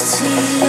see you.